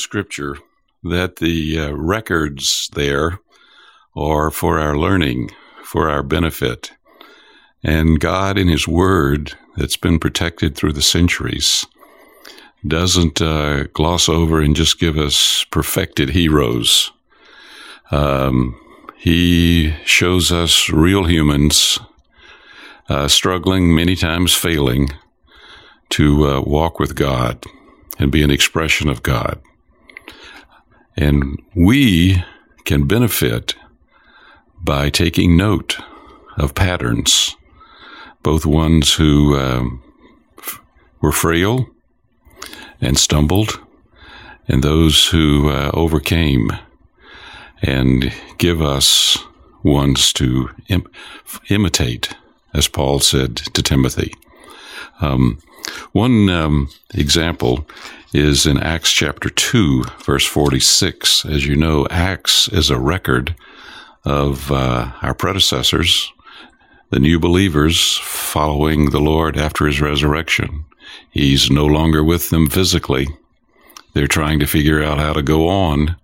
scripture that the uh, records there are for our learning, for our benefit. And God, in His Word, that's been protected through the centuries, doesn't uh, gloss over and just give us perfected heroes. Um, he shows us real humans uh, struggling, many times failing, to uh, walk with God and be an expression of God. And we can benefit by taking note of patterns, both ones who um, were frail and stumbled, and those who uh, overcame, and give us ones to Im- imitate, as Paul said to Timothy. Um, one um, example is in Acts chapter 2, verse 46. As you know, Acts is a record of uh, our predecessors, the new believers following the Lord after his resurrection. He's no longer with them physically. They're trying to figure out how to go on,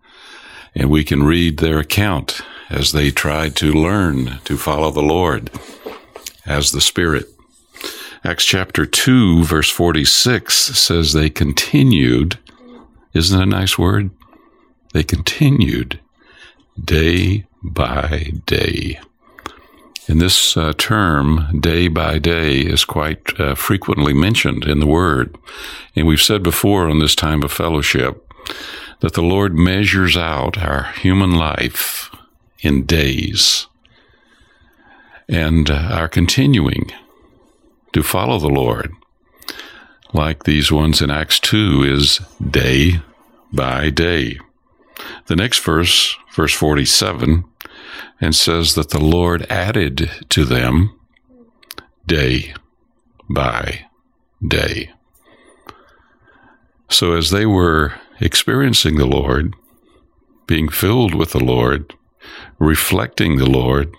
and we can read their account as they tried to learn to follow the Lord as the Spirit Acts chapter 2, verse 46 says they continued. Isn't that a nice word? They continued day by day. And this uh, term, day by day, is quite uh, frequently mentioned in the Word. And we've said before on this time of fellowship that the Lord measures out our human life in days. And uh, our continuing to follow the Lord, like these ones in Acts 2, is day by day. The next verse, verse 47, and says that the Lord added to them day by day. So as they were experiencing the Lord, being filled with the Lord, reflecting the Lord,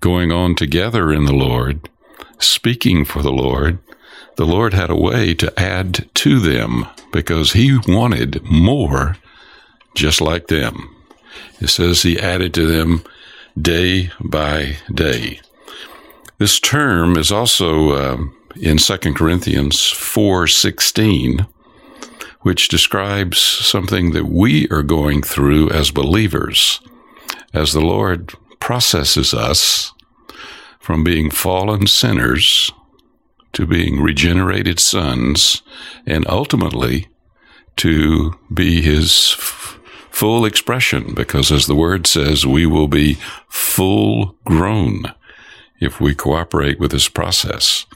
going on together in the Lord, speaking for the Lord, the Lord had a way to add to them because He wanted more just like them. It says He added to them day by day. This term is also uh, in 2 Corinthians 4:16 which describes something that we are going through as believers as the Lord processes us from being fallen sinners to being regenerated sons, and ultimately to be his f- full expression, because as the word says, we will be full grown if we cooperate with this process.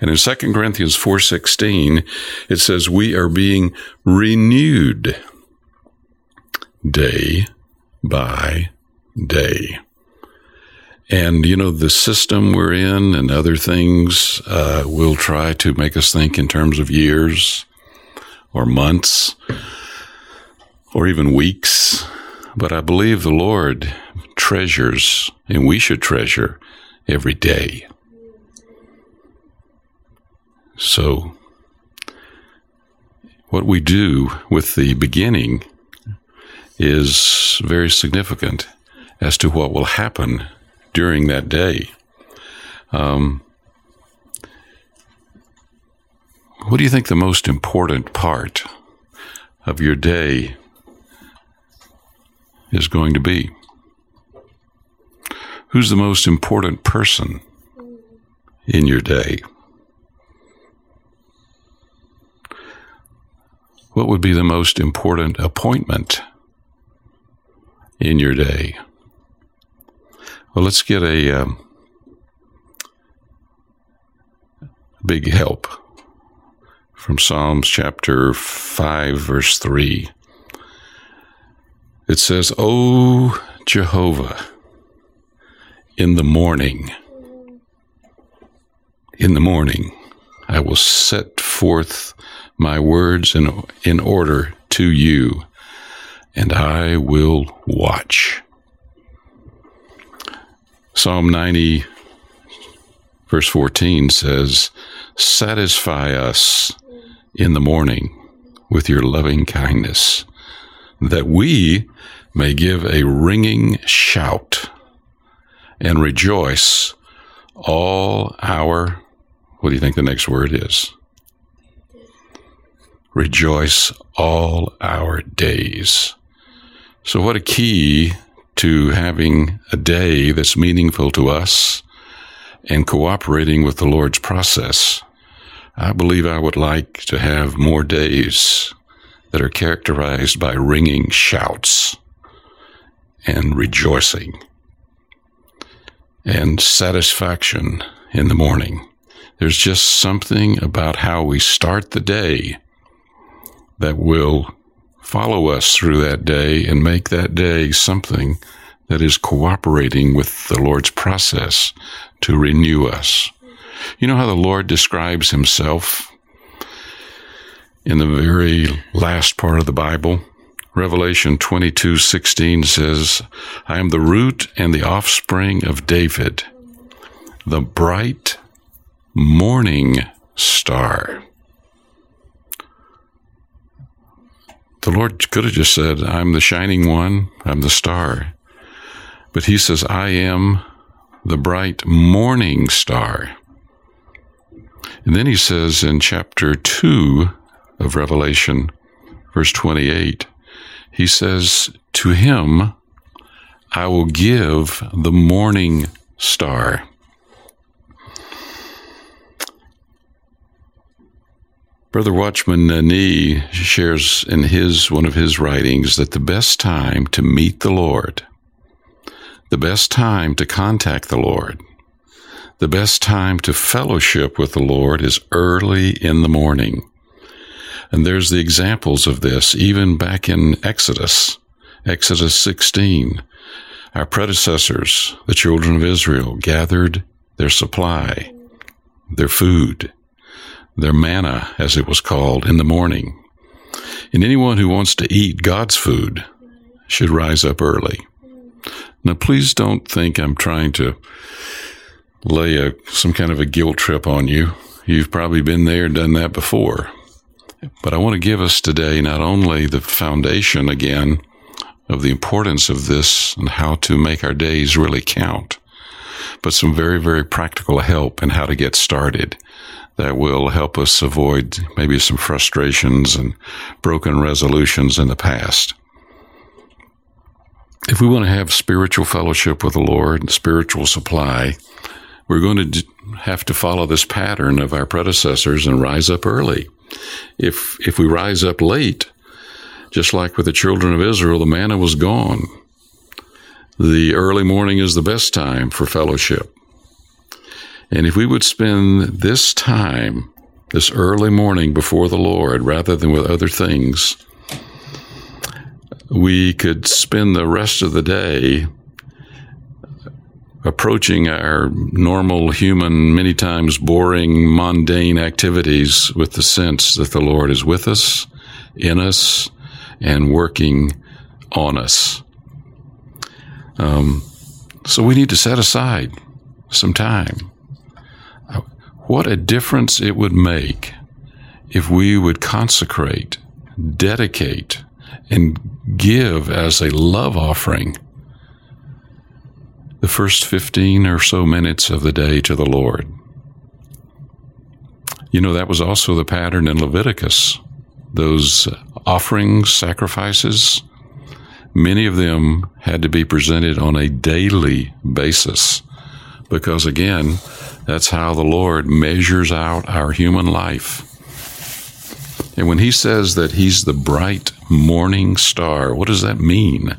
And in 2 Corinthians 4:16 it says we are being renewed day by day. And, you know, the system we're in and other things uh, will try to make us think in terms of years or months or even weeks. But I believe the Lord treasures, and we should treasure every day. So, what we do with the beginning is very significant as to what will happen during that day. Um, what do you think the most important part of your day is going to be? Who's the most important person in your day? What would be the most important appointment in your day? Well, let's get a um, big help from Psalms chapter 5, verse 3. It says, O Jehovah, in the morning, in the morning, I will set forth my words in, in order to you, and I will watch. Psalm 90, verse 14 says, Satisfy us in the morning with your loving kindness, that we may give a ringing shout and rejoice all our, what do you think the next word is? Rejoice all our days. So, what a key to having a day that's meaningful to us and cooperating with the Lord's process. I believe I would like to have more days that are characterized by ringing shouts and rejoicing and satisfaction in the morning. There's just something about how we start the day that will follow us through that day and make that day something that is cooperating with the Lord's process to renew us. You know how the Lord describes himself in the very last part of the Bible? Revelation 22:16 says, "I am the root and the offspring of David, the bright morning star." The Lord could have just said, "I'm the shining one, I'm the star." But he says, "I am the bright morning star." And then he says in chapter 2 of Revelation, verse 28, he says, To him I will give the morning star. Brother Watchman uh, Nee shares in his one of his writings that the best time to meet the Lord, the best time to contact the Lord, the best time to fellowship with the Lord is early in the morning. And there's the examples of this even back in Exodus, Exodus 16. Our predecessors, the children of Israel, gathered their supply, their food, their manna, as it was called, in the morning. And anyone who wants to eat God's food should rise up early. Now, please don't think I'm trying to lay a, some kind of a guilt trip on you. You've probably been there and done that before. But I want to give us today not only the foundation again of the importance of this and how to make our days really count, but some very, very practical help in how to get started that will help us avoid maybe some frustrations and broken resolutions in the past. If we want to have spiritual fellowship with the Lord, and spiritual supply, we're going to have to follow this pattern of our predecessors and rise up early. If, if we rise up late, just like with the children of Israel, the manna was gone. The early morning is the best time for fellowship. And if we would spend this time, this early morning before the Lord, rather than with other things, we could spend the rest of the day approaching our normal human, many times boring, mundane activities with the sense that the Lord is with us, in us, and working on us. Um, so we need to set aside some time. What a difference it would make if we would consecrate, dedicate, and give as a love offering the first 15 or so minutes of the day to the Lord. You know, that was also the pattern in Leviticus. Those offerings, sacrifices, many of them had to be presented on a daily basis because, again, that's how the Lord measures out our human life. And when He says that He's the bright morning star, what does that mean?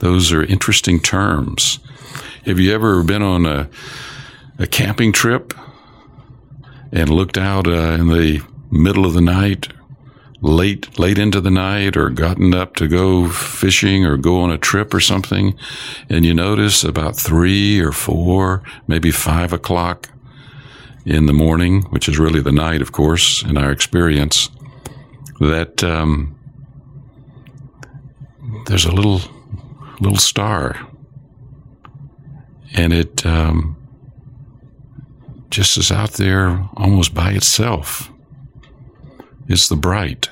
Those are interesting terms. Have you ever been on a, a camping trip and looked out uh, in the middle of the night, late late into the night, or gotten up to go fishing or go on a trip or something, and you notice about three or four, maybe five o'clock in the morning, which is really the night, of course, in our experience, that um, there's a little little star and it um, just is out there almost by itself. It's the bright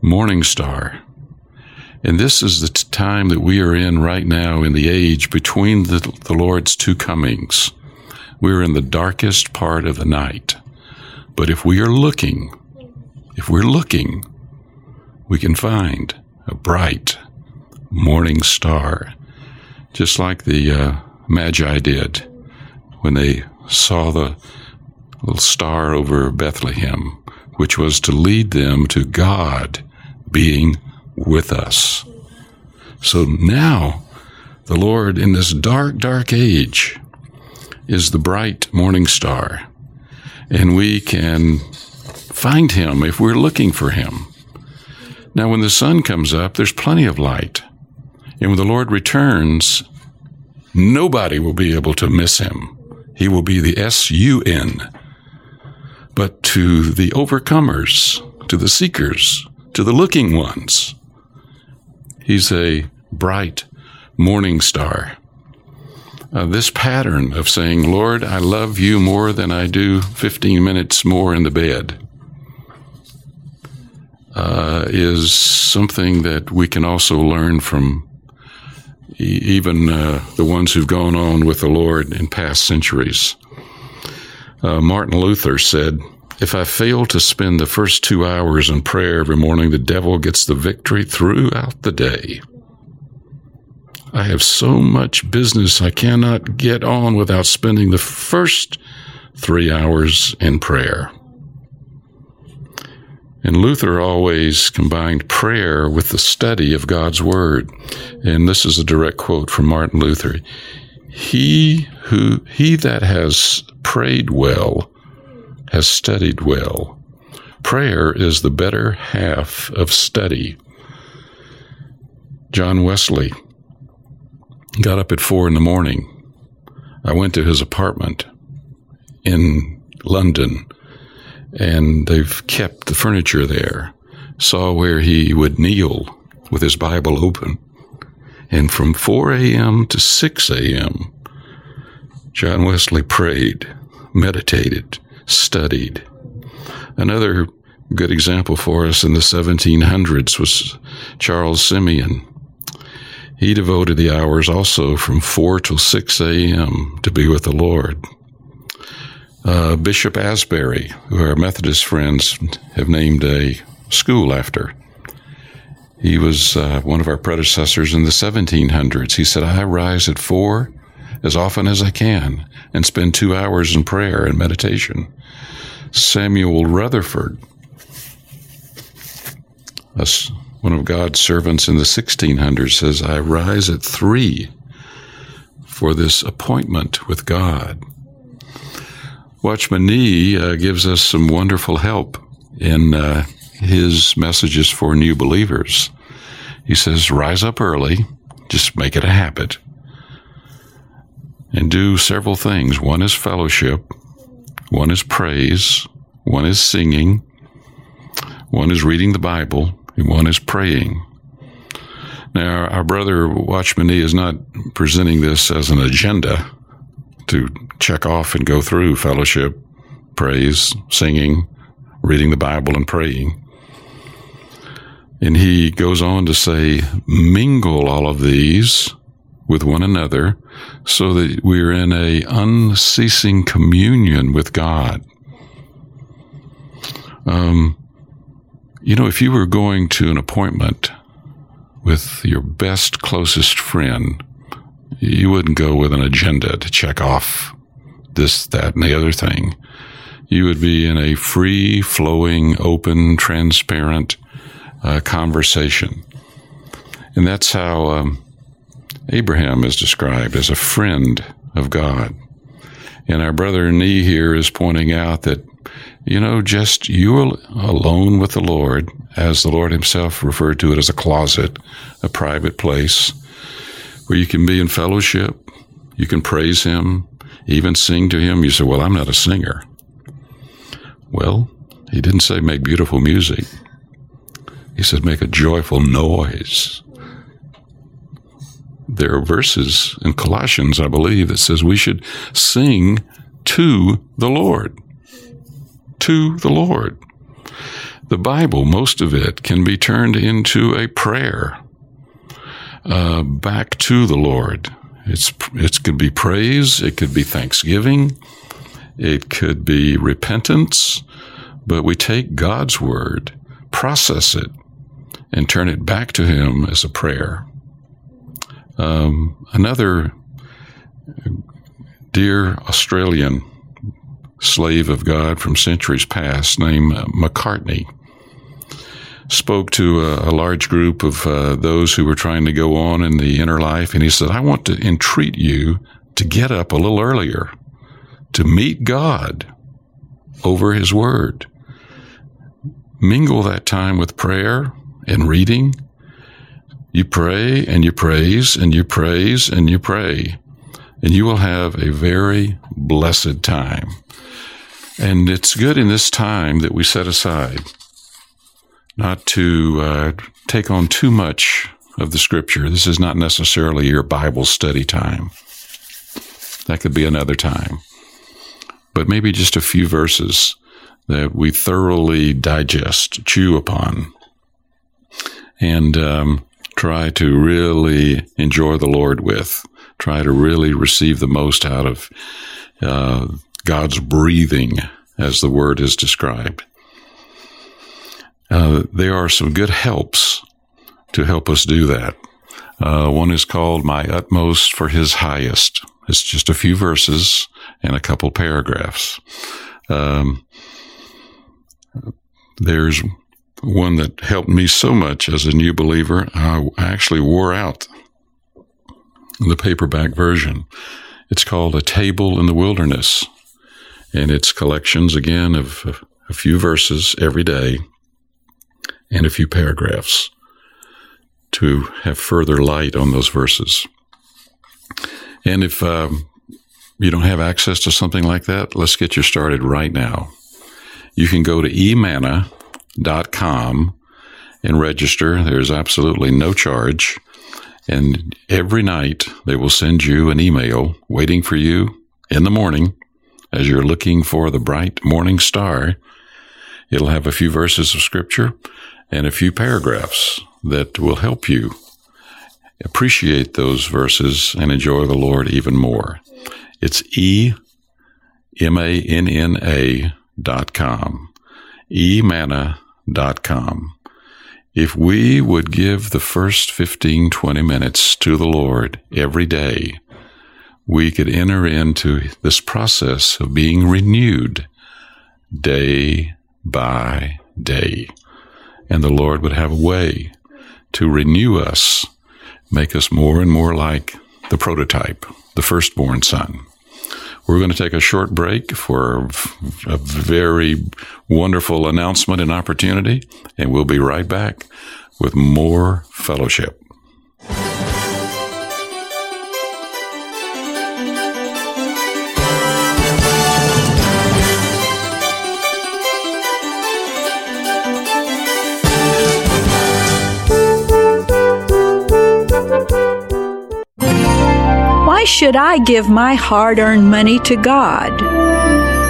morning star. And this is the time that we are in right now in the age between the, the Lord's two comings. We're in the darkest part of the night. But if we are looking, if we're looking, we can find a bright morning star, just like the uh, Magi did when they saw the little star over Bethlehem, which was to lead them to God being with us. So now, the Lord in this dark, dark age is the bright morning star, and we can find him if we're looking for him. Now, when the sun comes up, there's plenty of light. And when the Lord returns, nobody will be able to miss him. He will be the S U N. But to the overcomers, to the seekers, to the looking ones, he's a bright morning star. Uh, this pattern of saying, Lord, I love you more than I do 15 minutes more in the bed, uh, is something that we can also learn from even uh, the ones who've gone on with the Lord in past centuries. Uh, Martin Luther said, If I fail to spend the first two hours in prayer every morning, the devil gets the victory throughout the day. I have so much business I cannot get on without spending the first three hours in prayer. And Luther always combined prayer with the study of God's Word. And this is a direct quote from Martin Luther. He who, he that has prayed well has studied well. Prayer is the better half of study. John Wesley got up at four in the morning. I went to his apartment in London and they've kept the furniture there. Saw where he would kneel with his Bible open. And from 4 a.m. to 6 a.m., John Wesley prayed, meditated, studied. Another good example for us in the 1700s was Charles Simeon. He devoted the hours also from 4 till 6 a.m. to be with the Lord. Uh, Bishop Asbury, who our Methodist friends have named a school after. He was uh, one of our predecessors in the 1700s. He said, I rise at four as often as I can and spend two hours in prayer and meditation. Samuel Rutherford, one of God's servants in the 1600s, says, I rise at three for this appointment with God. Watchman Nee uh, gives us some wonderful help in uh, his messages for new believers. He says, rise up early, just make it a habit, and do several things. One is fellowship, one is praise, one is singing, one is reading the Bible, and one is praying. Now, our brother Watchman Nee is not presenting this as an agenda to check off and go through fellowship, praise, singing, reading the Bible, and praying. And he goes on to say, mingle all of these with one another so that we're in a unceasing communion with God. Um, you know, if you were going to an appointment with your best, closest friend, you wouldn't go with an agenda to check off this, that, and the other thing. You would be in a free flowing, open, transparent uh, conversation. And that's how um, Abraham is described as a friend of God. And our brother Nee here is pointing out that, you know, just you alone with the Lord, as the Lord himself referred to it as a closet, a private place where you can be in fellowship, you can praise him, even sing to him. You say, Well, I'm not a singer. Well, he didn't say make beautiful music. He says, make a joyful noise. There are verses in Colossians, I believe, that says we should sing to the Lord. To the Lord. the Bible, most of it, can be turned into a prayer uh, back to the Lord. It's it could be praise, it could be thanksgiving, it could be repentance, but we take God's word, process it, and turn it back to Him as a prayer. Um, another dear Australian slave of God from centuries past named McCartney spoke to a, a large group of uh, those who were trying to go on in the inner life, and he said, I want to entreat you to get up a little earlier, to meet God over His Word. Mingle that time with prayer and reading. You pray and you praise and you praise and you pray, and you will have a very blessed time. And it's good in this time that we set aside not to uh, take on too much of the scripture. This is not necessarily your Bible study time. That could be another time. But maybe just a few verses that we thoroughly digest, chew upon, and um, try to really enjoy the Lord with. Try to really receive the most out of uh, God's breathing, as the word is described. Uh, there are some good helps to help us do that. Uh, one is called My Utmost for His Highest. It's just a few verses and a couple paragraphs. Um, there's one that helped me so much as a new believer. I actually wore out the paperback version. It's called A Table in the Wilderness, and it's collections again of a few verses every day and a few paragraphs to have further light on those verses. And if um, you don't have access to something like that, let's get you started right now. You can go to emanna.com and register. There's absolutely no charge. And every night they will send you an email waiting for you in the morning as you're looking for the bright morning star. It'll have a few verses of scripture and a few paragraphs that will help you appreciate those verses and enjoy the Lord even more. It's E M A N N A dot com. Emanna dot com. If we would give the first 15, 20 minutes to the Lord every day, we could enter into this process of being renewed day by day and the Lord would have a way to renew us, make us more and more like the prototype, the firstborn son. We're going to take a short break for a very wonderful announcement and opportunity, and we'll be right back with more fellowship. Should I give my hard earned money to God?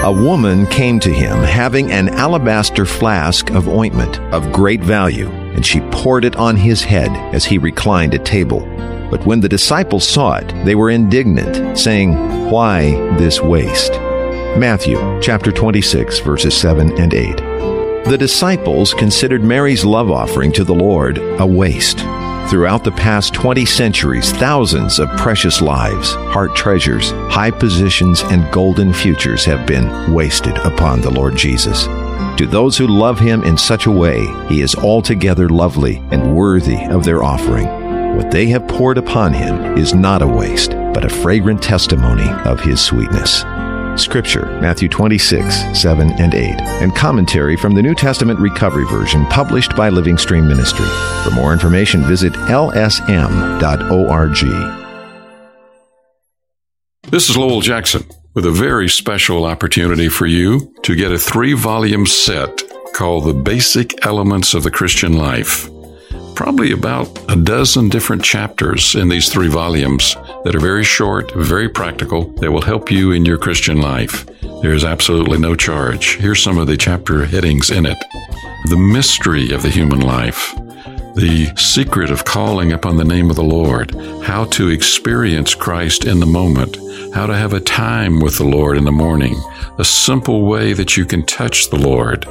A woman came to him having an alabaster flask of ointment of great value, and she poured it on his head as he reclined at table. But when the disciples saw it, they were indignant, saying, Why this waste? Matthew chapter 26 verses 7 and 8. The disciples considered Mary's love offering to the Lord a waste. Throughout the past 20 centuries, thousands of precious lives, heart treasures, high positions, and golden futures have been wasted upon the Lord Jesus. To those who love him in such a way, he is altogether lovely and worthy of their offering. What they have poured upon him is not a waste, but a fragrant testimony of his sweetness. Scripture, Matthew 26, 7 and 8, and commentary from the New Testament Recovery Version published by Living Stream Ministry. For more information, visit lsm.org. This is Lowell Jackson with a very special opportunity for you to get a three volume set called The Basic Elements of the Christian Life probably about a dozen different chapters in these three volumes that are very short, very practical, that will help you in your Christian life. There is absolutely no charge. Here's some of the chapter headings in it. The mystery of the human life, the secret of calling upon the name of the Lord, how to experience Christ in the moment, how to have a time with the Lord in the morning, a simple way that you can touch the Lord,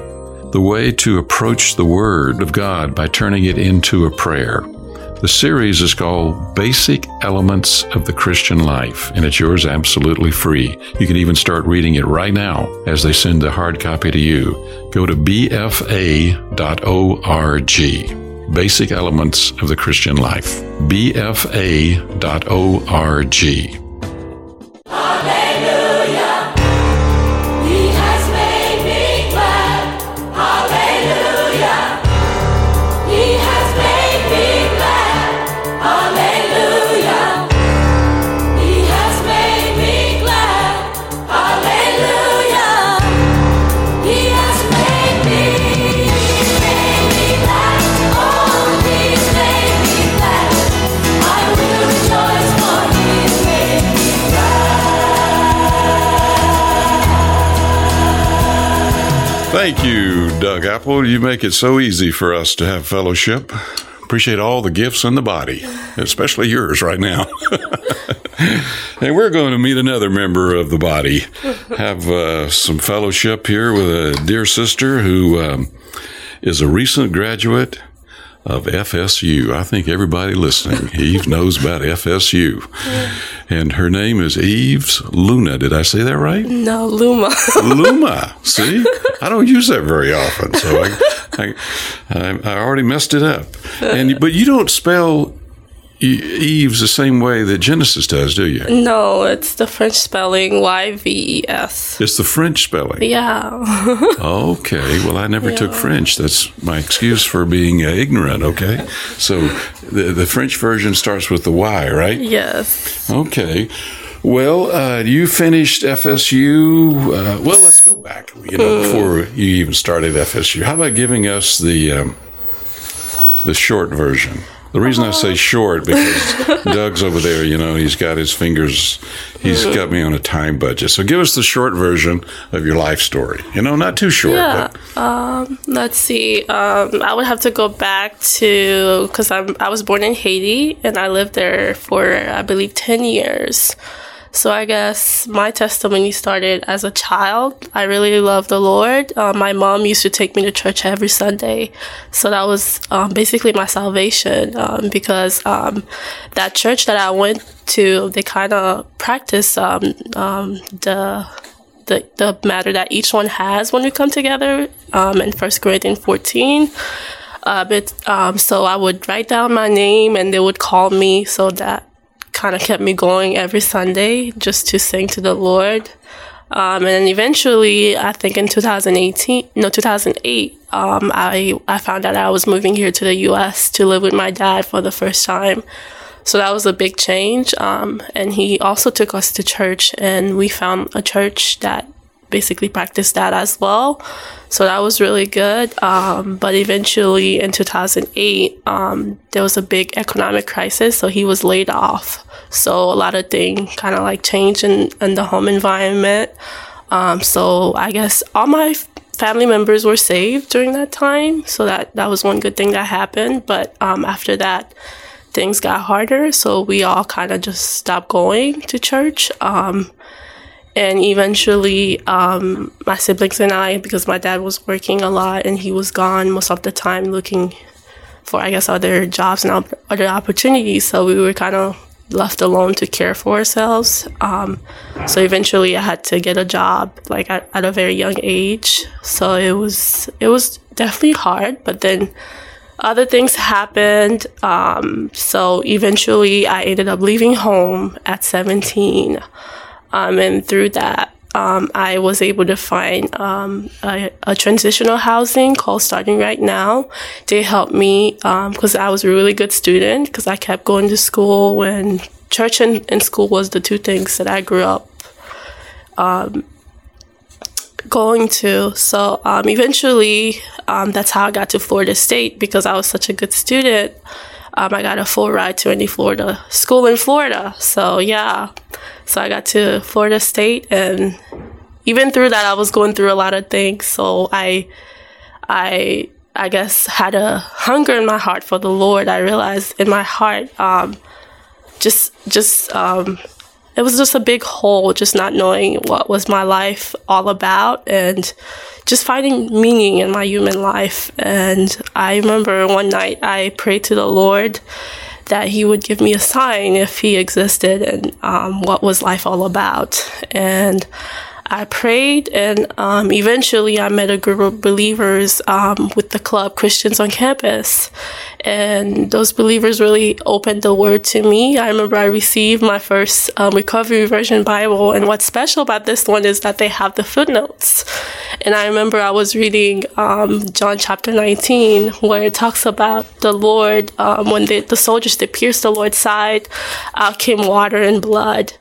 the way to approach the Word of God by turning it into a prayer. The series is called Basic Elements of the Christian Life, and it's yours absolutely free. You can even start reading it right now as they send the hard copy to you. Go to bfa.org. Basic Elements of the Christian Life. bfa.org. Thank Apple. You make it so easy for us to have fellowship. Appreciate all the gifts in the body, especially yours right now. and we're going to meet another member of the body, have uh, some fellowship here with a dear sister who um, is a recent graduate of FSU. I think everybody listening, Eve knows about FSU. And her name is Yves Luna. Did I say that right? No, Luma. Luma. See? I don't use that very often. So I, I, I already messed it up. And But you don't spell Eve's the same way that Genesis does, do you? No, it's the French spelling Y V E S. It's the French spelling. Yeah. okay. Well, I never yeah. took French. That's my excuse for being uh, ignorant. Okay. So the the French version starts with the Y, right? Yes. Okay. Well, uh, you finished FSU. Uh, well, let's go back. You know, before you even started FSU, how about giving us the um, the short version? The reason I say short because Doug's over there, you know, he's got his fingers, he's got me on a time budget. So give us the short version of your life story. You know, not too short. Yeah. Um, let's see. Um, I would have to go back to because I'm I was born in Haiti and I lived there for I believe ten years. So I guess my testimony started as a child. I really love the Lord. Uh, my mom used to take me to church every Sunday. So that was um, basically my salvation um, because um, that church that I went to, they kind of practice um, um, the the, the matter that each one has when we come together um, in First Corinthians 14. Uh, but um, so I would write down my name and they would call me so that kind of kept me going every Sunday just to sing to the Lord. Um, and eventually, I think in 2018, no, 2008, um, I, I found out I was moving here to the U.S. to live with my dad for the first time. So that was a big change. Um, and he also took us to church and we found a church that basically practiced that as well. So that was really good. Um, but eventually in 2008, um, there was a big economic crisis. So he was laid off. So a lot of things kind of like changed in, in the home environment. Um, so I guess all my family members were saved during that time. So that, that was one good thing that happened. But um, after that, things got harder. So we all kind of just stopped going to church. Um, and eventually, um, my siblings and I, because my dad was working a lot and he was gone most of the time looking for, I guess, other jobs and other opportunities. So we were kind of left alone to care for ourselves. Um, so eventually, I had to get a job, like at, at, a very young age. So it was it was definitely hard, but then other things happened. Um, so eventually, I ended up leaving home at 17. Um, and through that, um, I was able to find um, a, a, transitional housing called Starting Right Now. They helped me because um, I was a really good student because I kept going to school when church and, and, school was the two things that I grew up um, going to. So um, eventually, um, that's how I got to Florida State because I was such a good student. I got a full ride to any Florida school in Florida. So yeah. So I got to Florida State and even through that I was going through a lot of things. So I I I guess, had a hunger in my heart for the Lord. I realized in my heart, um, just, just, um, it was just a big hole, just not knowing what was my life all about and just finding meaning in my human life. And I remember one night I prayed to the Lord that he would give me a sign if he existed and um, what was life all about. And I prayed, and um, eventually I met a group of believers um, with the club Christians on campus. And those believers really opened the word to me. I remember I received my first um, Recovery Version Bible, and what's special about this one is that they have the footnotes. And I remember I was reading um, John chapter 19, where it talks about the Lord, um, when the, the soldiers they pierced the Lord's side, out came water and blood.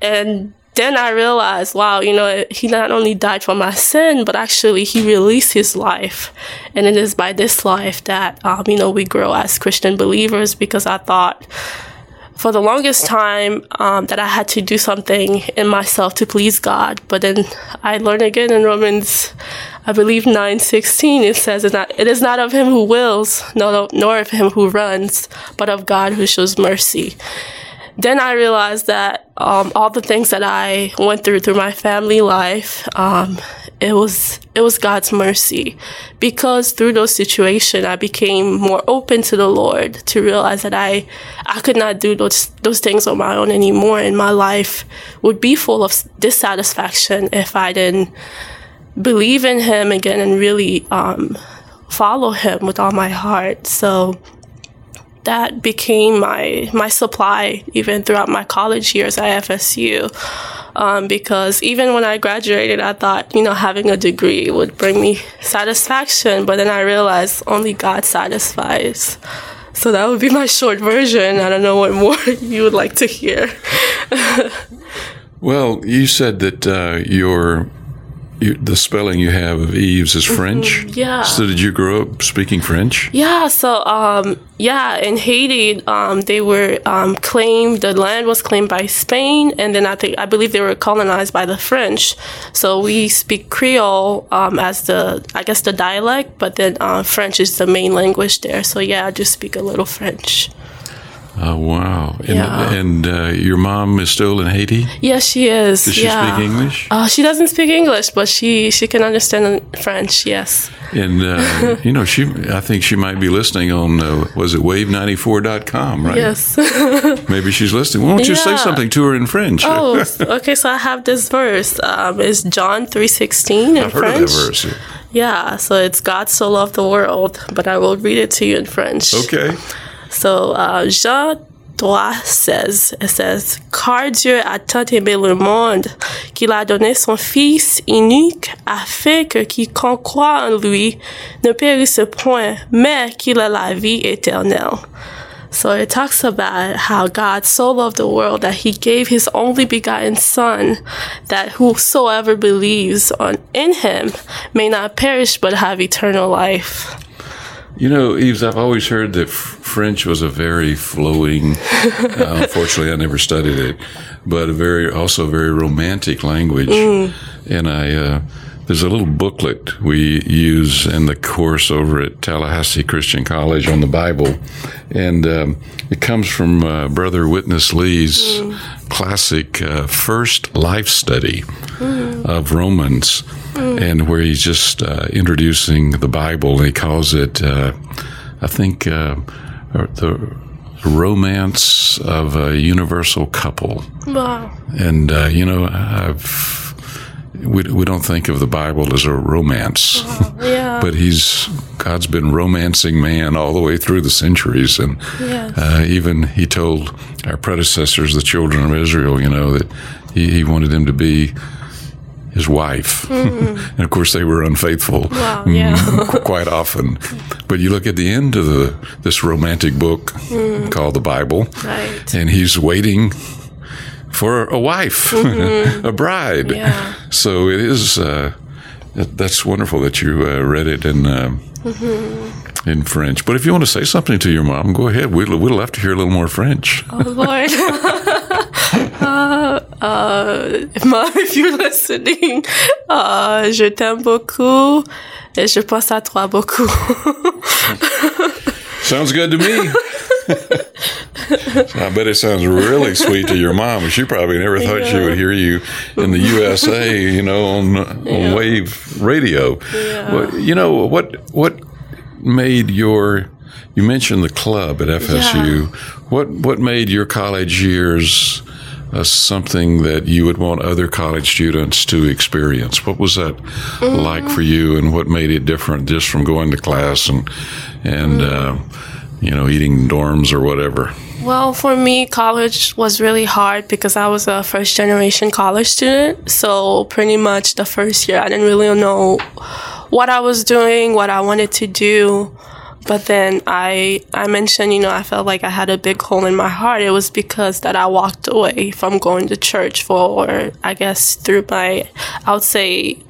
And then I realized, wow, you know, he not only died for my sin, but actually he released his life. And it is by this life that, um, you know, we grow as Christian believers because I thought for the longest time um, that I had to do something in myself to please God. But then I learned again in Romans, I believe 9 16, it says, it, not, it is not of him who wills, nor of him who runs, but of God who shows mercy then I realized that um, all the things that I went through through my family life, um, it was it was God's mercy, because through those situations I became more open to the Lord to realize that I I could not do those those things on my own anymore, and my life would be full of dissatisfaction if I didn't believe in Him again and really um, follow Him with all my heart. So that became my my supply even throughout my college years at FSU. Um, because even when I graduated, I thought you know having a degree would bring me satisfaction, but then I realized only God satisfies. So that would be my short version. I don't know what more you would like to hear. well, you said that uh, your you, the spelling you have of Yves is mm-hmm. French. Mm-hmm, yeah. So did you grow up speaking French? Yeah. So um, yeah, in Haiti, um, they were um, claimed the land was claimed by Spain, and then I think I believe they were colonized by the French. So we speak Creole um, as the I guess the dialect, but then uh, French is the main language there. So yeah, I just speak a little French. Oh wow! And, yeah. and uh, your mom is still in Haiti. Yes, she is. Does she yeah. speak English? Uh, she doesn't speak English, but she she can understand French. Yes. And uh, you know, she I think she might be listening on uh, was it wave94.com, right? Yes. Maybe she's listening. Why don't you yeah. say something to her in French? Oh, okay. So I have this verse. Um, it's John three sixteen in I've French. Heard of that verse. Yeah. So it's God so loved the world, but I will read it to you in French. Okay. So uh, Jean 3 says, it says, Car Dieu a tant aimé le monde qu'il a donné son Fils unique afin que quiconque croit en lui ne périsse point, mais qu'il ait la vie éternelle. So it talks about how God so loved the world that he gave his only begotten son that whosoever believes on in him may not perish but have eternal life. You know, Yves, I've always heard that French was a very flowing. uh, unfortunately, I never studied it, but a very also a very romantic language. Mm. And I uh, there's a little booklet we use in the course over at Tallahassee Christian College on the Bible, and um, it comes from uh, Brother Witness Lee's mm. classic uh, first life study mm. of Romans mm. and where he's just uh, introducing the Bible, and he calls it, uh, I think, uh, the romance of a universal couple. Wow. And, uh, you know, I've. We, we don't think of the Bible as a romance, wow, yeah. but he's God's been romancing man all the way through the centuries, and yes. uh, even he told our predecessors, the children of Israel, you know that he, he wanted them to be his wife. Mm-hmm. and of course, they were unfaithful wow, yeah. quite often. But you look at the end of the this romantic book mm. called the Bible, right. and he's waiting for a wife, mm-hmm. a bride. Yeah. So it is. Uh, that's wonderful that you uh, read it in uh, mm-hmm. in French. But if you want to say something to your mom, go ahead. We'd, we'd love to hear a little more French. Oh Lord. Uh, Uh, if you're listening, uh, je t'aime beaucoup et je pense à toi beaucoup. Sounds good to me. I bet it sounds really sweet to your mom. She probably never thought she would hear you in the USA, you know, on, on Yeah. wave radio. Yeah. Well, you know what? What made your? You mentioned the club at FSU. What What made your college years? Uh, something that you would want other college students to experience. What was that like for you, and what made it different just from going to class and and uh, you know eating dorms or whatever? Well, for me, college was really hard because I was a first generation college student. So, pretty much the first year, I didn't really know what I was doing, what I wanted to do. But then I, I mentioned, you know, I felt like I had a big hole in my heart. It was because that I walked away from going to church for, I guess, through my, I would say,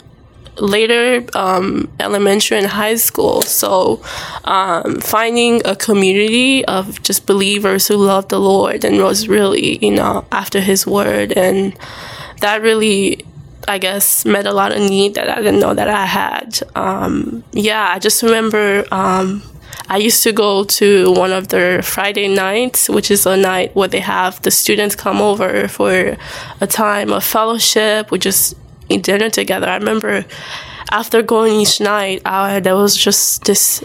later um, elementary and high school. So um, finding a community of just believers who loved the Lord and was really, you know, after His word, and that really. I guess met a lot of need that I didn't know that I had. Um, yeah, I just remember um, I used to go to one of their Friday nights, which is a night where they have the students come over for a time of fellowship. We just eat dinner together. I remember after going each night, I, there was just this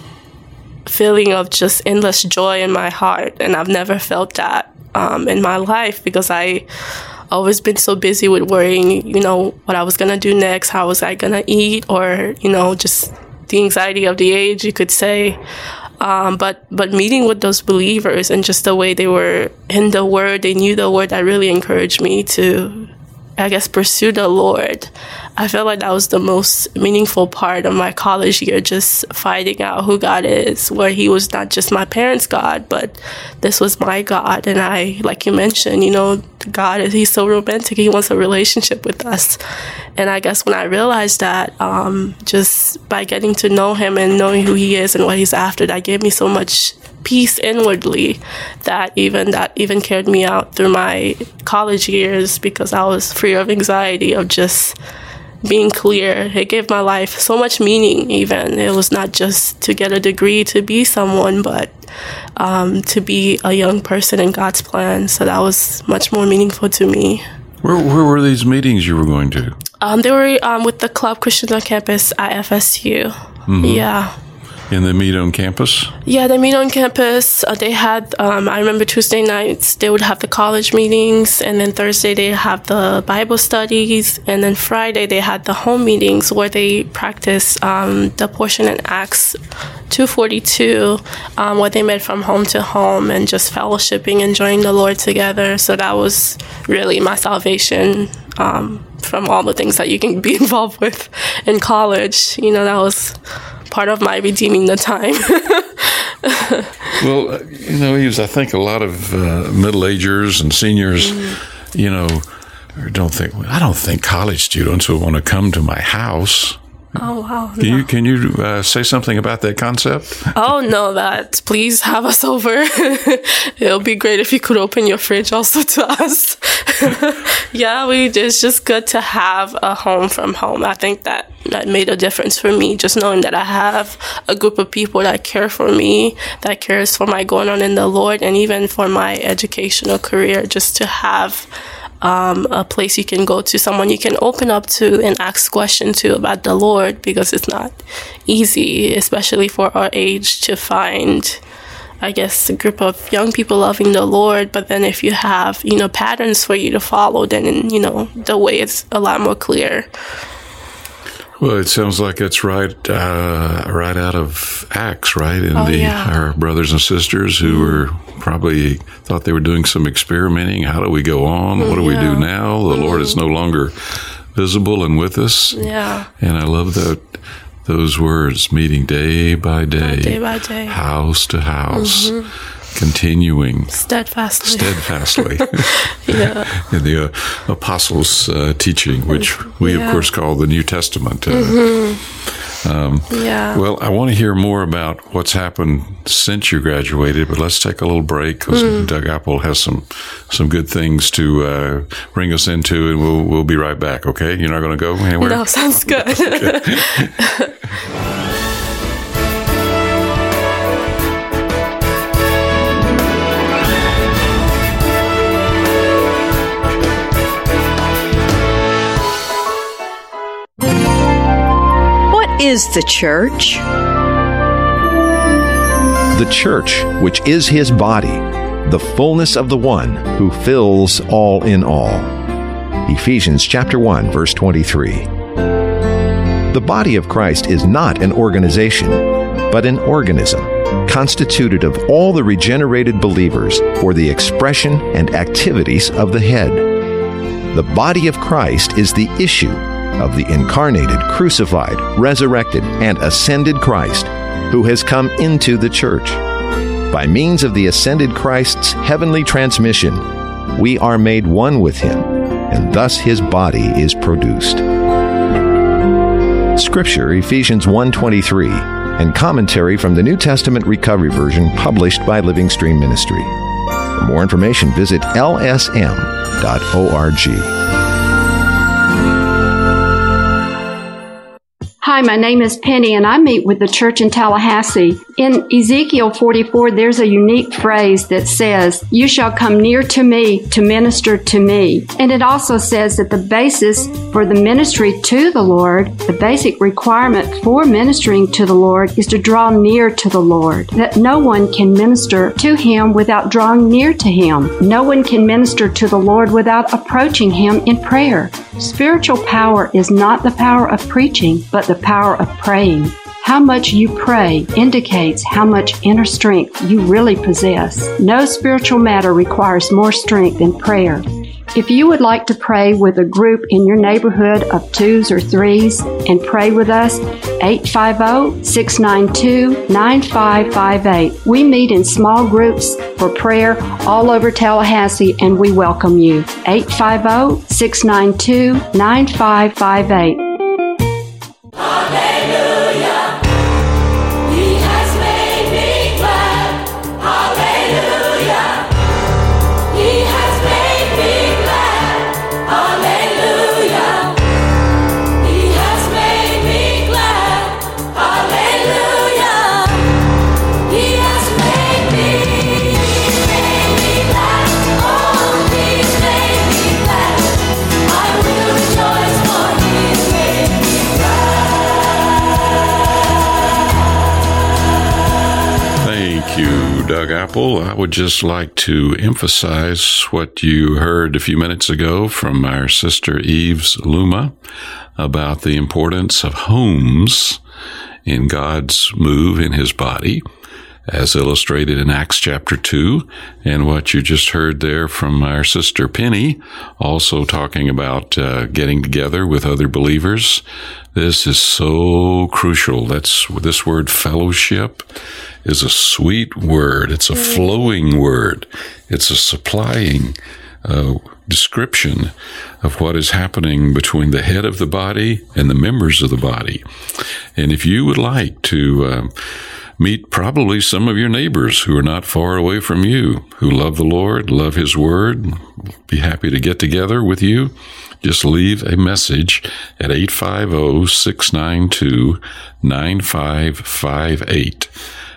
feeling of just endless joy in my heart, and I've never felt that um, in my life because I always been so busy with worrying, you know, what I was gonna do next, how was I gonna eat, or you know, just the anxiety of the age, you could say. Um, but but meeting with those believers and just the way they were in the word, they knew the word. That really encouraged me to, I guess, pursue the Lord. I felt like that was the most meaningful part of my college year, just finding out who God is, where He was not just my parents' God, but this was my God. And I, like you mentioned, you know, God is He's so romantic. He wants a relationship with us. And I guess when I realized that, um, just by getting to know Him and knowing who He is and what He's after, that gave me so much peace inwardly that even that even carried me out through my college years because I was free of anxiety of just being clear. It gave my life so much meaning, even. It was not just to get a degree to be someone, but um, to be a young person in God's plan. So that was much more meaningful to me. Where, where were these meetings you were going to? Um, they were um, with the Club Christians on campus at FSU. Yeah. In the meet on campus? Yeah, they meet on campus. Uh, they had, um, I remember Tuesday nights, they would have the college meetings, and then Thursday they have the Bible studies, and then Friday they had the home meetings where they practice um, the portion in Acts 242, um, where they met from home to home and just fellowshipping, enjoying the Lord together. So that was really my salvation um, from all the things that you can be involved with in college. You know, that was part of my redeeming the time. Well, you know, Yves, I think a lot of uh, middle agers and seniors, you know, don't think, I don't think college students would want to come to my house. Oh wow! Can you, can you uh, say something about that concept? Oh no, that please have us over. It'll be great if you could open your fridge also to us. yeah, we it's just good to have a home from home. I think that that made a difference for me. Just knowing that I have a group of people that care for me, that cares for my going on in the Lord, and even for my educational career. Just to have um, a place you can go to, someone you can open up to and ask questions to about the Lord because it's not easy, especially for our age, to find, I guess, a group of young people loving the Lord. But then if you have, you know, patterns for you to follow, then, you know, the way is a lot more clear. Well, it sounds like it's right, uh, right out of Acts, right? In Oh, the yeah. our brothers and sisters who were probably thought they were doing some experimenting. How do we go on? What do we do now? The Lord is no longer visible and with us. Yeah. And I love that those words, meeting day by day, Day by day. house to house, continuing Steadfastly. steadfastly. yeah. And the, uh, apostles' uh, teaching, which we, Yeah. of course, call the New Testament. Uh, Yeah. Well, I want to hear more about what's happened since you graduated, but let's take a little break because Mm. Doug Apple has some some good things to uh, bring us into, and we'll we'll be right back. Okay, you're not going to go anywhere. no, sounds good. is the church? The church, which is his body, the fullness of the one who fills all in all. Ephesians chapter 1 verse 23. The body of Christ is not an organization, but an organism constituted of all the regenerated believers for the expression and activities of the head. The body of Christ is the issue of the incarnated, crucified, resurrected, and ascended Christ who has come into the church. By means of the ascended Christ's heavenly transmission, we are made one with him, and thus his body is produced. Scripture Ephesians 1:23 and commentary from the New Testament Recovery Version published by Living Stream Ministry. For more information visit lsm.org. Hi, my name is Penny, and I meet with the church in Tallahassee. In Ezekiel 44, there's a unique phrase that says, You shall come near to me to minister to me. And it also says that the basis for the ministry to the Lord, the basic requirement for ministering to the Lord, is to draw near to the Lord. That no one can minister to Him without drawing near to Him. No one can minister to the Lord without approaching Him in prayer. Spiritual power is not the power of preaching, but the power of praying. How much you pray indicates how much inner strength you really possess. No spiritual matter requires more strength than prayer. If you would like to pray with a group in your neighborhood of twos or threes and pray with us, 850 692 9558. We meet in small groups for prayer all over Tallahassee and we welcome you. 850 692 9558. Apple. I would just like to emphasize what you heard a few minutes ago from our sister Yves Luma about the importance of homes in God's move in his body, as illustrated in Acts chapter 2, and what you just heard there from our sister Penny, also talking about uh, getting together with other believers. This is so crucial. That's this word fellowship is a sweet word. It's a flowing word. It's a supplying uh, description of what is happening between the head of the body and the members of the body. And if you would like to uh, meet probably some of your neighbors who are not far away from you, who love the Lord, love His Word, be happy to get together with you, just leave a message at 850 692 9558.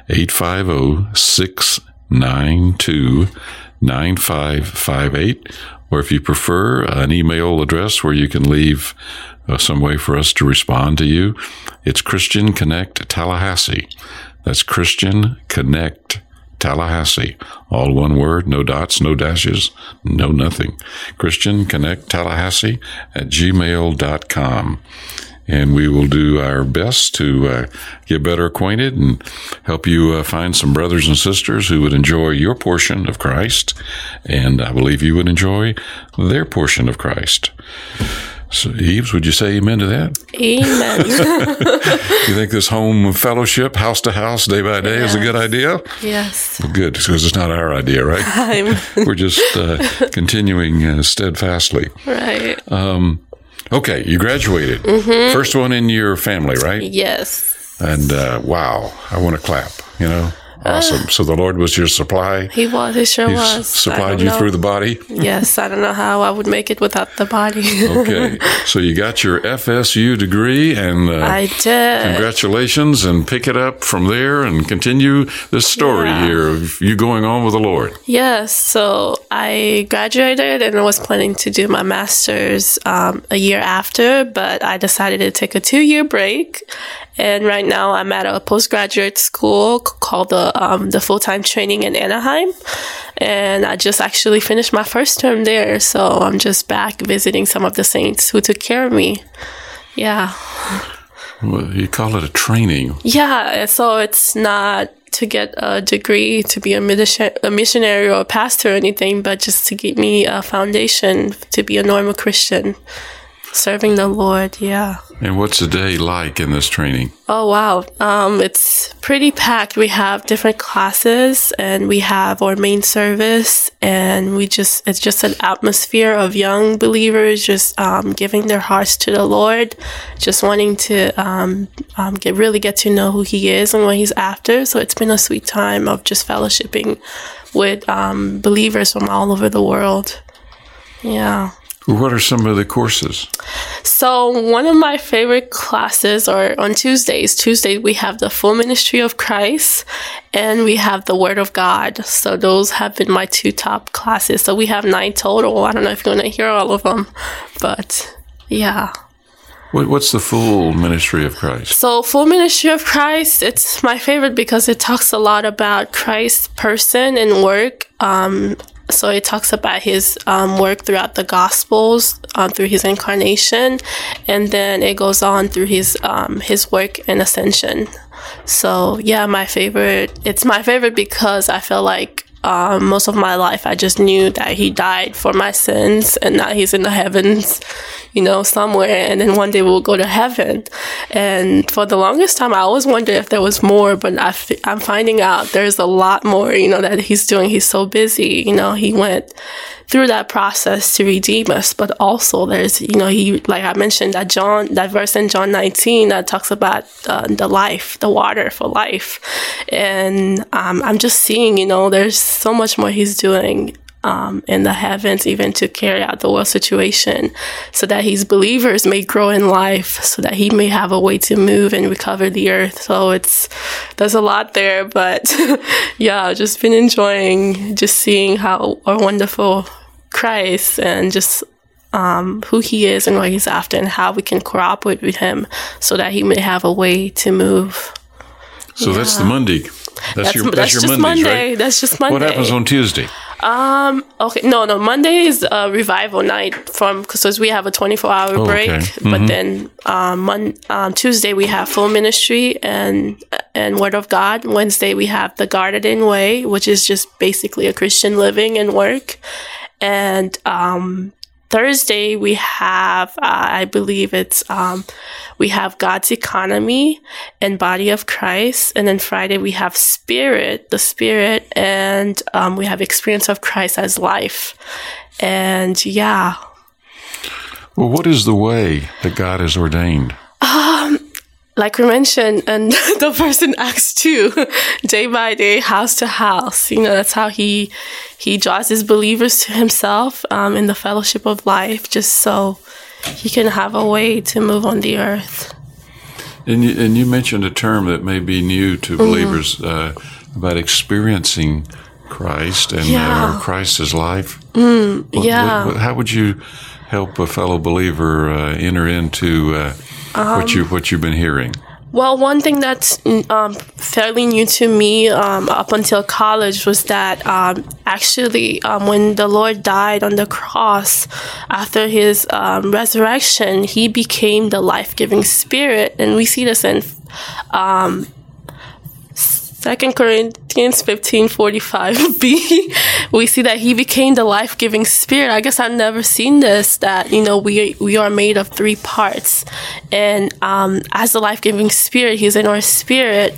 850 692 9558. Or if you prefer, an email address where you can leave uh, some way for us to respond to you, it's Christian Connect Tallahassee. That's Christian Connect Tallahassee. All one word, no dots, no dashes, no nothing. Christian Connect Tallahassee at gmail.com and we will do our best to uh, get better acquainted and help you uh, find some brothers and sisters who would enjoy your portion of Christ, and I believe you would enjoy their portion of Christ. So, Yves, would you say amen to that? Amen. You think this home fellowship, house to house, day by day, is a good idea? yes. Good, because it's not our idea, right? We're just uh, continuing uh, steadfastly. right. Okay, you graduated. First one in your family, right? yes. And uh, wow, I want to clap, you know? Awesome. so the Lord was your supply. He was. He sure He was. supplied you know. through the body. Yes, I don't know how I would make it without the body. Okay. so you got your FSU degree and uh, I did. congratulations and pick it up from there and continue this story Yeah. here of you going on with the Lord. Yes, so I graduated and I was planning to do my master's um, a year after, but I decided to take a two year break. And right now I'm at a postgraduate school called the um, the full time training in Anaheim, and I just actually finished my first term there. So I'm just back visiting some of the saints who took care of me. Yeah. Well, you call it a training. Yeah, so it's not to get a degree to be a, missi- a missionary or a pastor or anything, but just to give me a foundation to be a normal Christian, serving the Lord. Yeah. And what's a day like in this training? Oh wow, um, it's pretty packed. We have different classes, and we have our main service, and we just—it's just an atmosphere of young believers just um, giving their hearts to the Lord, just wanting to um, um, get really get to know who He is and what He's after. So it's been a sweet time of just fellowshipping with um, believers from all over the world. Yeah. What are some of the courses? So one of my favorite classes are on Tuesdays. Tuesdays we have the full ministry of Christ and we have the Word of God. So those have been my two top classes. So we have nine total. I don't know if you're gonna hear all of them, but yeah. What, what's the full ministry of Christ? So, Full Ministry of Christ, it's my favorite because it talks a lot about Christ's person and work. Um, so, it talks about his um, work throughout the Gospels, um, through his incarnation, and then it goes on through his um, his work in ascension. So, yeah, my favorite. It's my favorite because I feel like um, most of my life I just knew that he died for my sins and that he's in the heavens, you know, somewhere. And then one day we'll go to heaven. And for the longest time, I always wondered if there was more, but I f- I'm finding out there's a lot more, you know, that he's doing. He's so busy, you know, he went through that process to redeem us. But also there's, you know, he, like I mentioned that John, that verse in John 19 that talks about uh, the life, the water for life. And um, I'm just seeing, you know, there's so much more he's doing um, in the heavens, even to carry out the world situation, so that his believers may grow in life, so that he may have a way to move and recover the earth. So it's there's a lot there, but yeah, just been enjoying just seeing how a wonderful Christ and just um, who he is and what he's after, and how we can cooperate with him, so that he may have a way to move. So that's the Monday. That's, your, that's, that's your Mondays, Monday. right? That's just Monday. What happens on Tuesday? Um. Okay. No. No. Monday is a revival night from because we have a twenty four hour Oh, break. okay. But then um, Mon- um, Tuesday we have full ministry and and Word of God. Wednesday we have the God-ordained Way, which is just basically a Christian living and work. And um, Thursday we have, uh, I believe it's um, we have God's economy and body of Christ, and then Friday we have Spirit, the Spirit, and um, we have experience of Christ as life. And yeah, Well, what is the way that God has ordained? Like we mentioned, and the person Acts two, day by day, house to house. You know, that's how he he draws his believers to himself um, in the fellowship of life, just so he can have a way to move on the earth. And you, and you mentioned a term that may be new Mm-hmm. to believers uh, about experiencing Christ and Yeah. uh, Christ as life. What- yeah. what- how would you help a fellow believer uh, enter into uh, Um, what you what you've been hearing? Well, one thing that's um, fairly new to me um, up until college was that um, actually, um, when the Lord died on the cross after his um, resurrection, he became the life giving spirit. And we see this in um, Second Corinthians 15 45b, we see that he became the life giving spirit. I guess I've never seen this that, you know, we, we are made of three parts. And um, as the life giving spirit, he's in our spirit.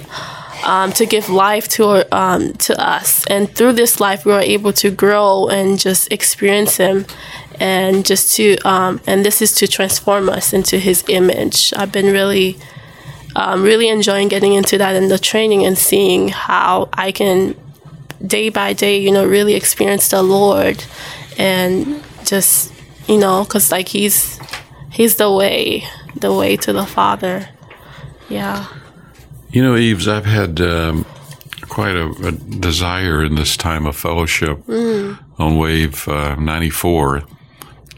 Um, to give life to um, to us, and through this life, we are able to grow and just experience Him, and just to um, and this is to transform us into His image. I've been really um, really enjoying getting into that and the training and seeing how I can day by day, you know, really experience the Lord and just, you know, because like He's He's the way, the way to the Father. Yeah. You know, Yves, I've had um, quite a, a desire in this time of fellowship on Wave uh, 94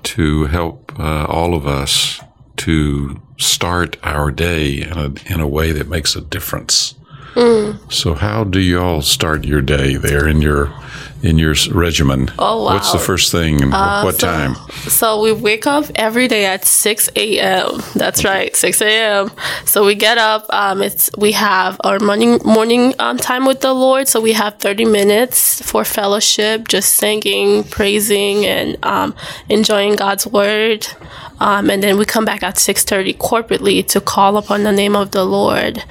to help uh, all of us to start our day in a, in a way that makes a difference. So, how do you all start your day there in your in your regimen? Oh, wow. What's the first thing and what, what so- time? So we wake up every day at 6 a.m. That's right, 6 a.m. So we get up. Um, it's we have our morning morning um, time with the Lord. So we have 30 minutes for fellowship, just singing, praising, and um, enjoying God's word. Um, and then we come back at 6:30 corporately to call upon the name of the Lord.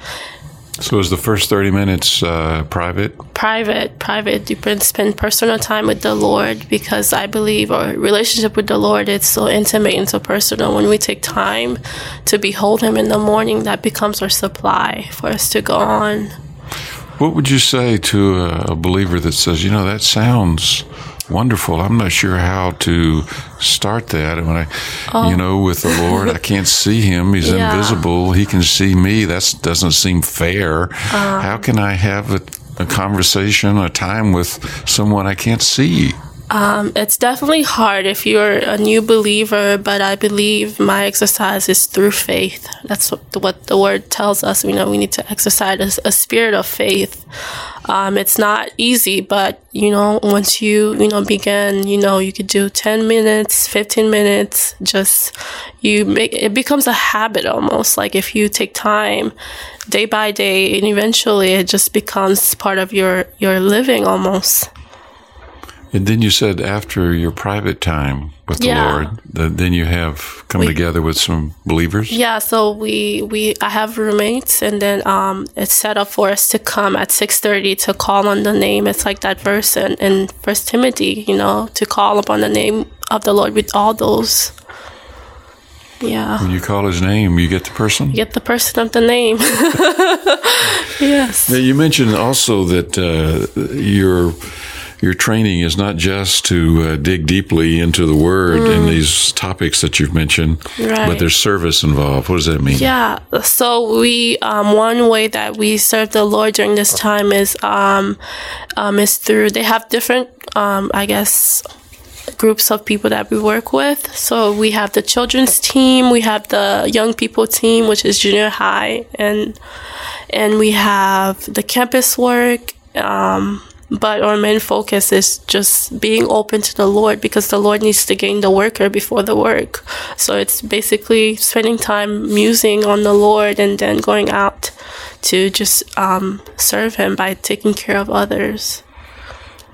So, is the first 30 minutes uh, private? private, private. You can spend personal time with the Lord because I believe our relationship with the Lord is so intimate and so personal. When we take time to behold Him in the morning, that becomes our supply for us to go on. What would you say to a, a believer that says, you know, that sounds wonderful. I'm not sure how to start that. And when I, you know, with the Lord, I can't see Him. He's Oh. Yeah. invisible. He can see me. That doesn't seem fair. Uh-huh. how can I have a, a conversation, a time with someone I can't see? Um, it's definitely hard if you're a new believer, but I believe my exercise is through faith. That's what the, what the word tells us. You know, we need to exercise a, a spirit of faith. Um, it's not easy, but you know, once you you know begin, you know, you could do ten minutes, fifteen minutes. Just you make it becomes a habit almost. Like if you take time, day by day, and eventually it just becomes part of your your living almost. And then you said after your private time with the Yeah. Lord, that then you have come together with some believers. Yeah, so we we I have roommates, and then um, it's set up for us to come at six thirty to call on the name. It's like that verse in, in First Timothy, you know, to call upon the name of the Lord with all those. Yeah, When you call His name, you get the person. You get the person of the name. yes. Now, you mentioned also that uh, your your training is not just to uh, dig deeply into the Word and these topics that you've mentioned, but there's service involved. What does that mean? Yeah. So we um, one way that we serve the Lord during this time is um, um, is through they have different um, I guess groups of people that we work with. So we have the children's team, we have the young people team, which is junior high, and and we have the campus work. Um, but our main focus is just being open to the Lord because the Lord needs to gain the worker before the work. So it's basically spending time musing on the Lord and then going out to just um, serve Him by taking care of others.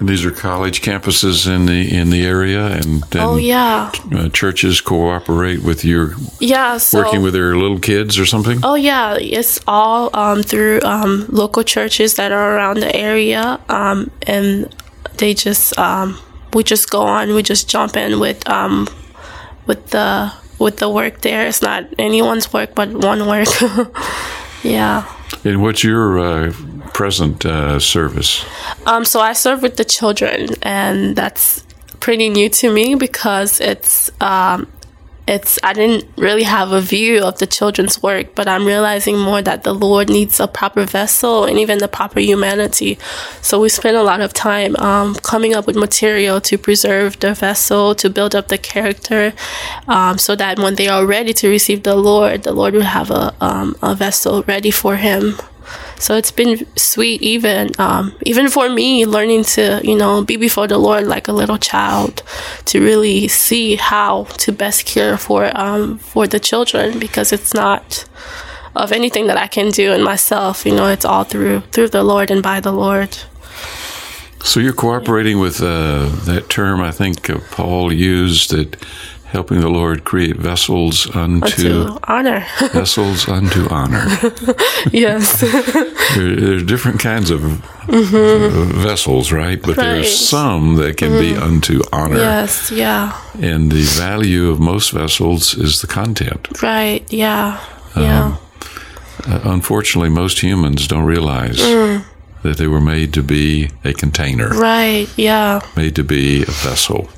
And these are college campuses in the in the area, and then Oh yeah, uh, churches cooperate with your yeah. So working with their little kids or something. Oh yeah, it's all um, through um, local churches that are around the area, um, and they just um, we just go on, we just jump in with um, with the with the work there. It's not anyone's work, but one work. yeah. And what's your uh, present uh, service? Um, so I serve with the children, and that's pretty new to me because it's um, it's I didn't really have a view of the children's work, but I'm realizing more that the Lord needs a proper vessel and even the proper humanity. So we spend a lot of time um, coming up with material to preserve the vessel, to build up the character, um, so that when they are ready to receive the Lord, the Lord will have a um, a vessel ready for Him. So it's been sweet, even um, even for me, learning to you know be before the Lord like a little child, to really see how to best care for um, for the children because it's not of anything that I can do in myself. You know, it's all through through the Lord and by the Lord. So you're cooperating with uh, that term I think uh, Paul used that helping the Lord create vessels unto, To honor. vessels unto honor. yes. there, are different kinds of uh, vessels, right? But Right. there's some that can be unto honor. yes. Yeah. And the value of most vessels is the content. Right. Yeah. Yeah. Uh, unfortunately, most humans don't realize that they were made to be a container, right. Yeah. made to be a vessel.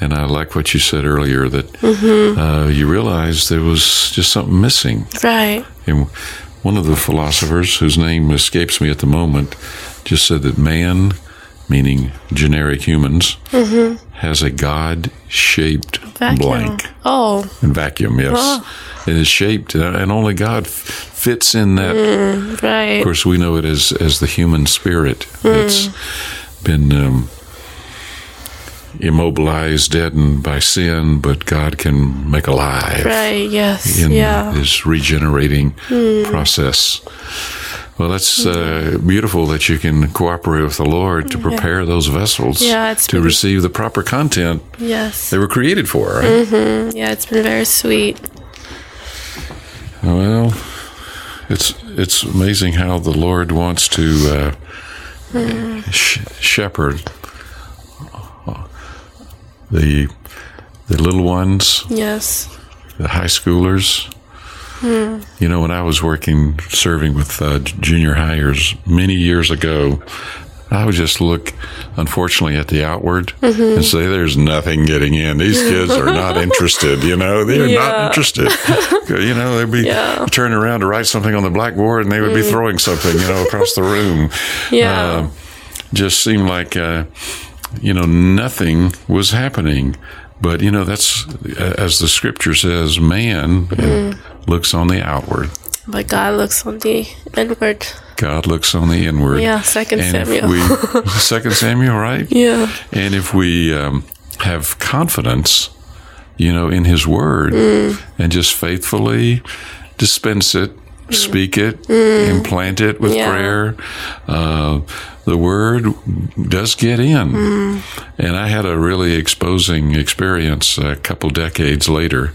And I like what you said earlier that Mm-hmm. uh, you realized there was just something missing. Right. And one of the philosophers, whose name escapes me at the moment, just said that man, meaning generic humans, has a God shaped Mm-hmm. Blank. Oh. And vacuum, yes. It is shaped, and only God fits in that. Right. Of course, we know it as as the human spirit. It's been um, immobilized, deadened by sin, but God can make alive Right. Yes. in yeah. His regenerating process. Well, that's uh, beautiful that you can cooperate with the Lord to prepare those vessels Yeah, to been- receive the proper content Yes. they were created for. Right? Yeah. It's been very sweet. Well, it's it's amazing how the Lord wants to uh, sh- shepherd the the little ones, Yes. the high schoolers. Hmm. You know, when I was working serving with uh, junior hires many years ago, I would just look, unfortunately, at the outward and say, "There's nothing getting in. These kids are not interested. You know, they are not interested. you know, they'd be Yeah. turning around to write something on the blackboard, and they would be throwing something, you know, across the room. Yeah. Um, just seemed like, uh, you know, nothing was happening. But you know, that's as the scripture says, man uh, looks on the outward. But God looks on the inward. God looks on the inward. Yeah. Second And Samuel. we, Second Samuel, right? yeah. And if we um, have confidence, you know, in His Word, and just faithfully dispense it, speak it, implant it with Yeah. prayer, uh, the Word does get in. And I had a really exposing experience a couple decades later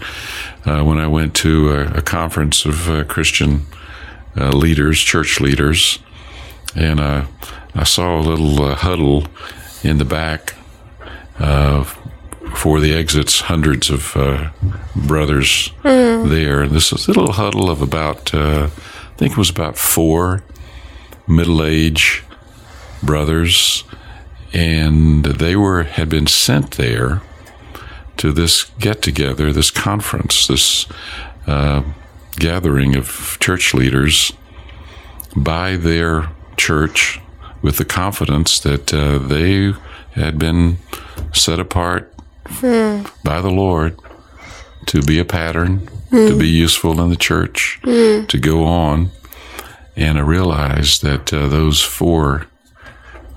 uh, when I went to a, a conference of uh, Christian uh, leaders, church leaders, and uh, I saw a little uh, huddle in the back uh, for the exits, hundreds of uh, brothers there. And this was a little huddle of about, uh, I think it was about four middle age brothers, and they were had been sent there to this get together, this conference, this uh, gathering of church leaders by their church with the confidence that uh, they had been set apart by the Lord to be a pattern, to be useful in the church, to go on. And I realized that uh, those four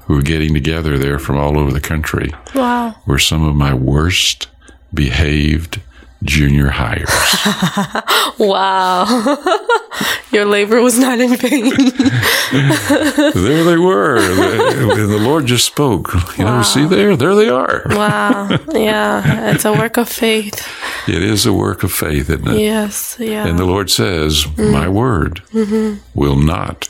who were getting together there from all over the country Wow. were some of my worst behaved junior hires. Wow. Your labor was not in vain. there they were. And the Lord just spoke. You know, see there? There they are. wow. Yeah. It's a work of faith. It is a work of faith, isn't it? Yes. Yeah. And the Lord says, My word will not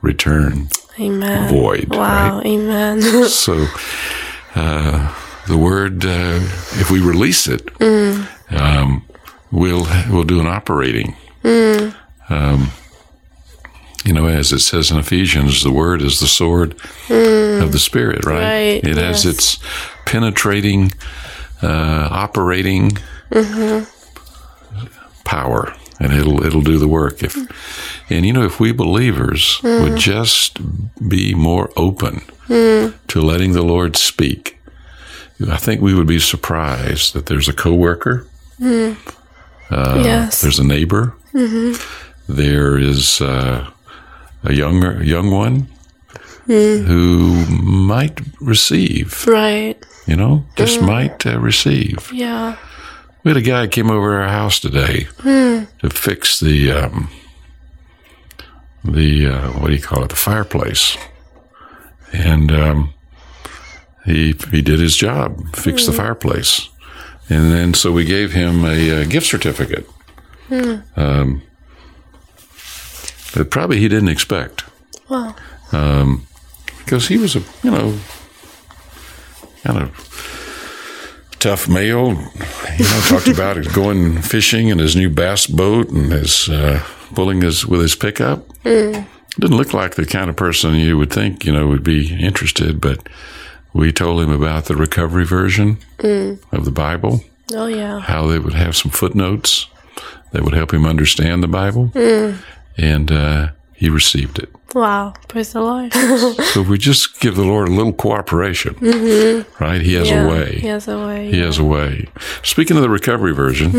return Amen. void. Wow. Right? Amen. So, uh, the word, uh, if we release it, um, we'll we'll do an operating. Um, you know, as it says in Ephesians, the word is the sword of the spirit, right? Right, It has its penetrating, uh, operating power, and it'll it'll do the work. If and you know, if we believers would just be more open to letting the Lord speak, I think we would be surprised that there's a coworker, yes. there's a neighbor, there is uh, a younger young one who might receive. Right. You know, just might uh, receive. Yeah. We had a guy came over our house today to fix the um, the uh, what do you call it? The fireplace, and um, he he did his job, fixed the fireplace, and then so we gave him a, uh gift certificate. Um, that probably he didn't expect Wow. because he was a you know kind of tough male. You know, talked about going fishing in his new bass boat and his uh, pulling his with his pickup. Didn't look like the kind of person you would think you know would be interested, but we told him about the recovery version of the Bible, Oh yeah. how they would have some footnotes that would help him understand the Bible, and uh, he received it. Wow. Praise the Lord. So if we just give the Lord a little cooperation, right? He has Yeah, a way. He has a way. He has a way. Speaking of the recovery version,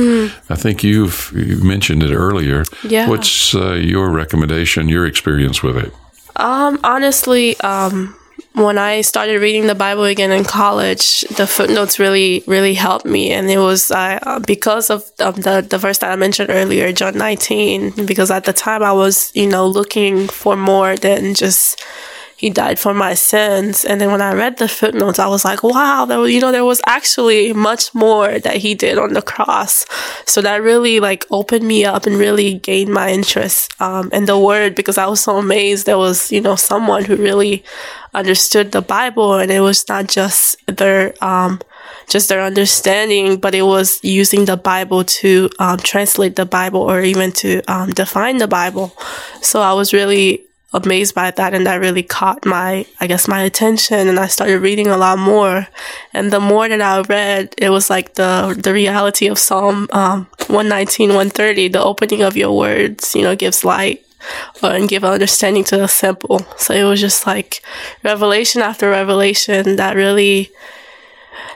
I think you've you mentioned it earlier. Yeah. What's uh, your recommendation, your experience with it? Um, honestly, um, when I started reading the Bible again in college, the footnotes really, really helped me, and it was uh, because of um, the the verse that I mentioned earlier, John 19. Because at the time I was, you know, looking for more than just he died for my sins. And then when I read the footnotes, I was like, wow, there was, you know, there was actually much more that he did on the cross. So that really like opened me up and really gained my interest, um, in the word because I was so amazed there was, you know, someone who really understood the Bible and it was not just their, um, just their understanding, but it was using the Bible to um, translate the Bible or even to um, define the Bible. So I was really amazed by that and that really caught my i guess my attention and i started reading a lot more and the more that i read it was like the the reality of psalm um 119 130 the opening of your words you know gives light uh, and give understanding to the simple so it was just like revelation after revelation that really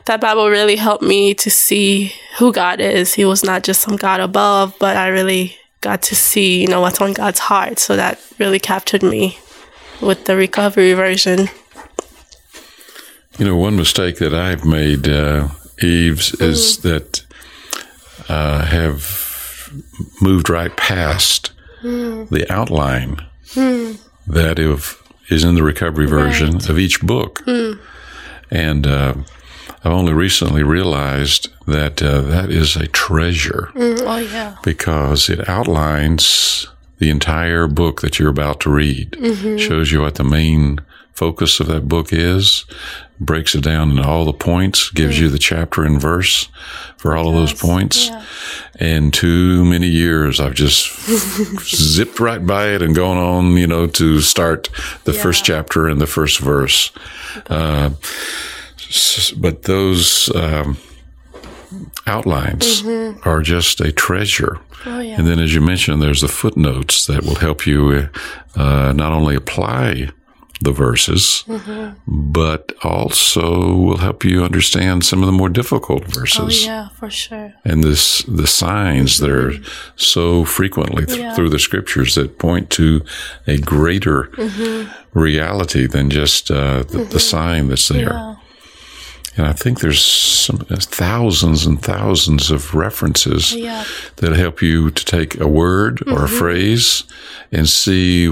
that Bible really helped me to see who God is. He was not just some God above, but I really got to see, you know, what's on God's heart. So that really captured me with the recovery version. You know, one mistake that I've made, uh, Yves, is that uh, have moved right past the outline that if, is in the recovery version of each book. And uh, I've only recently realized that uh, that is a treasure. Oh, yeah. because it outlines the entire book that you're about to read, shows you what the main focus of that book is, breaks it down into all the points, gives you the chapter and verse for all of those points. And too many years I've just zipped right by it and gone on, you know, to start the first chapter and the first verse. Uh, but those um, outlines are just a treasure. Oh, yeah. And then, as you mentioned, there's the footnotes that will help you uh, not only apply the verses, but also will help you understand some of the more difficult Oh, verses yeah, for sure. and this the signs that are so frequently th- Yeah. through the scriptures that point to a greater reality than just uh, the, the sign that's there. Yeah. And I think there's some thousands and thousands of references Yeah. that help you to take a word or a mm-hmm. phrase and see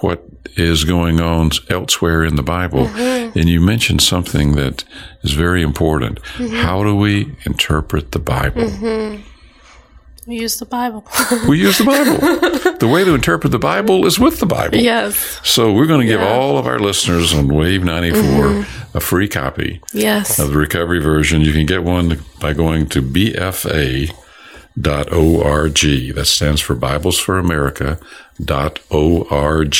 what is going on elsewhere in the Bible. Mm-hmm. And you mentioned something that is very important. Mm-hmm. How do we interpret the Bible? We use the Bible. We use the Bible. the way to interpret the Bible is with the Bible. yes. So we're going to give Yeah. all of our listeners on Wave 94 mm-hmm. a free copy Yes. of the recovery version. You can get one by going to bfa.org. That stands for Bibles for America dot org,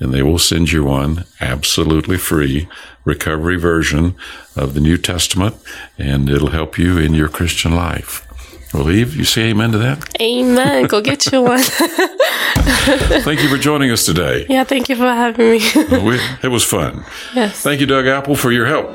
and they will send you one absolutely free recovery version of the New Testament, and it'll help you in your Christian life. Well, Yves, you say amen to that? Amen. Go get you one. thank you for joining us today. Yeah, thank you for having me. we, it was fun. Yes. Thank you, Doug Apple, for your help.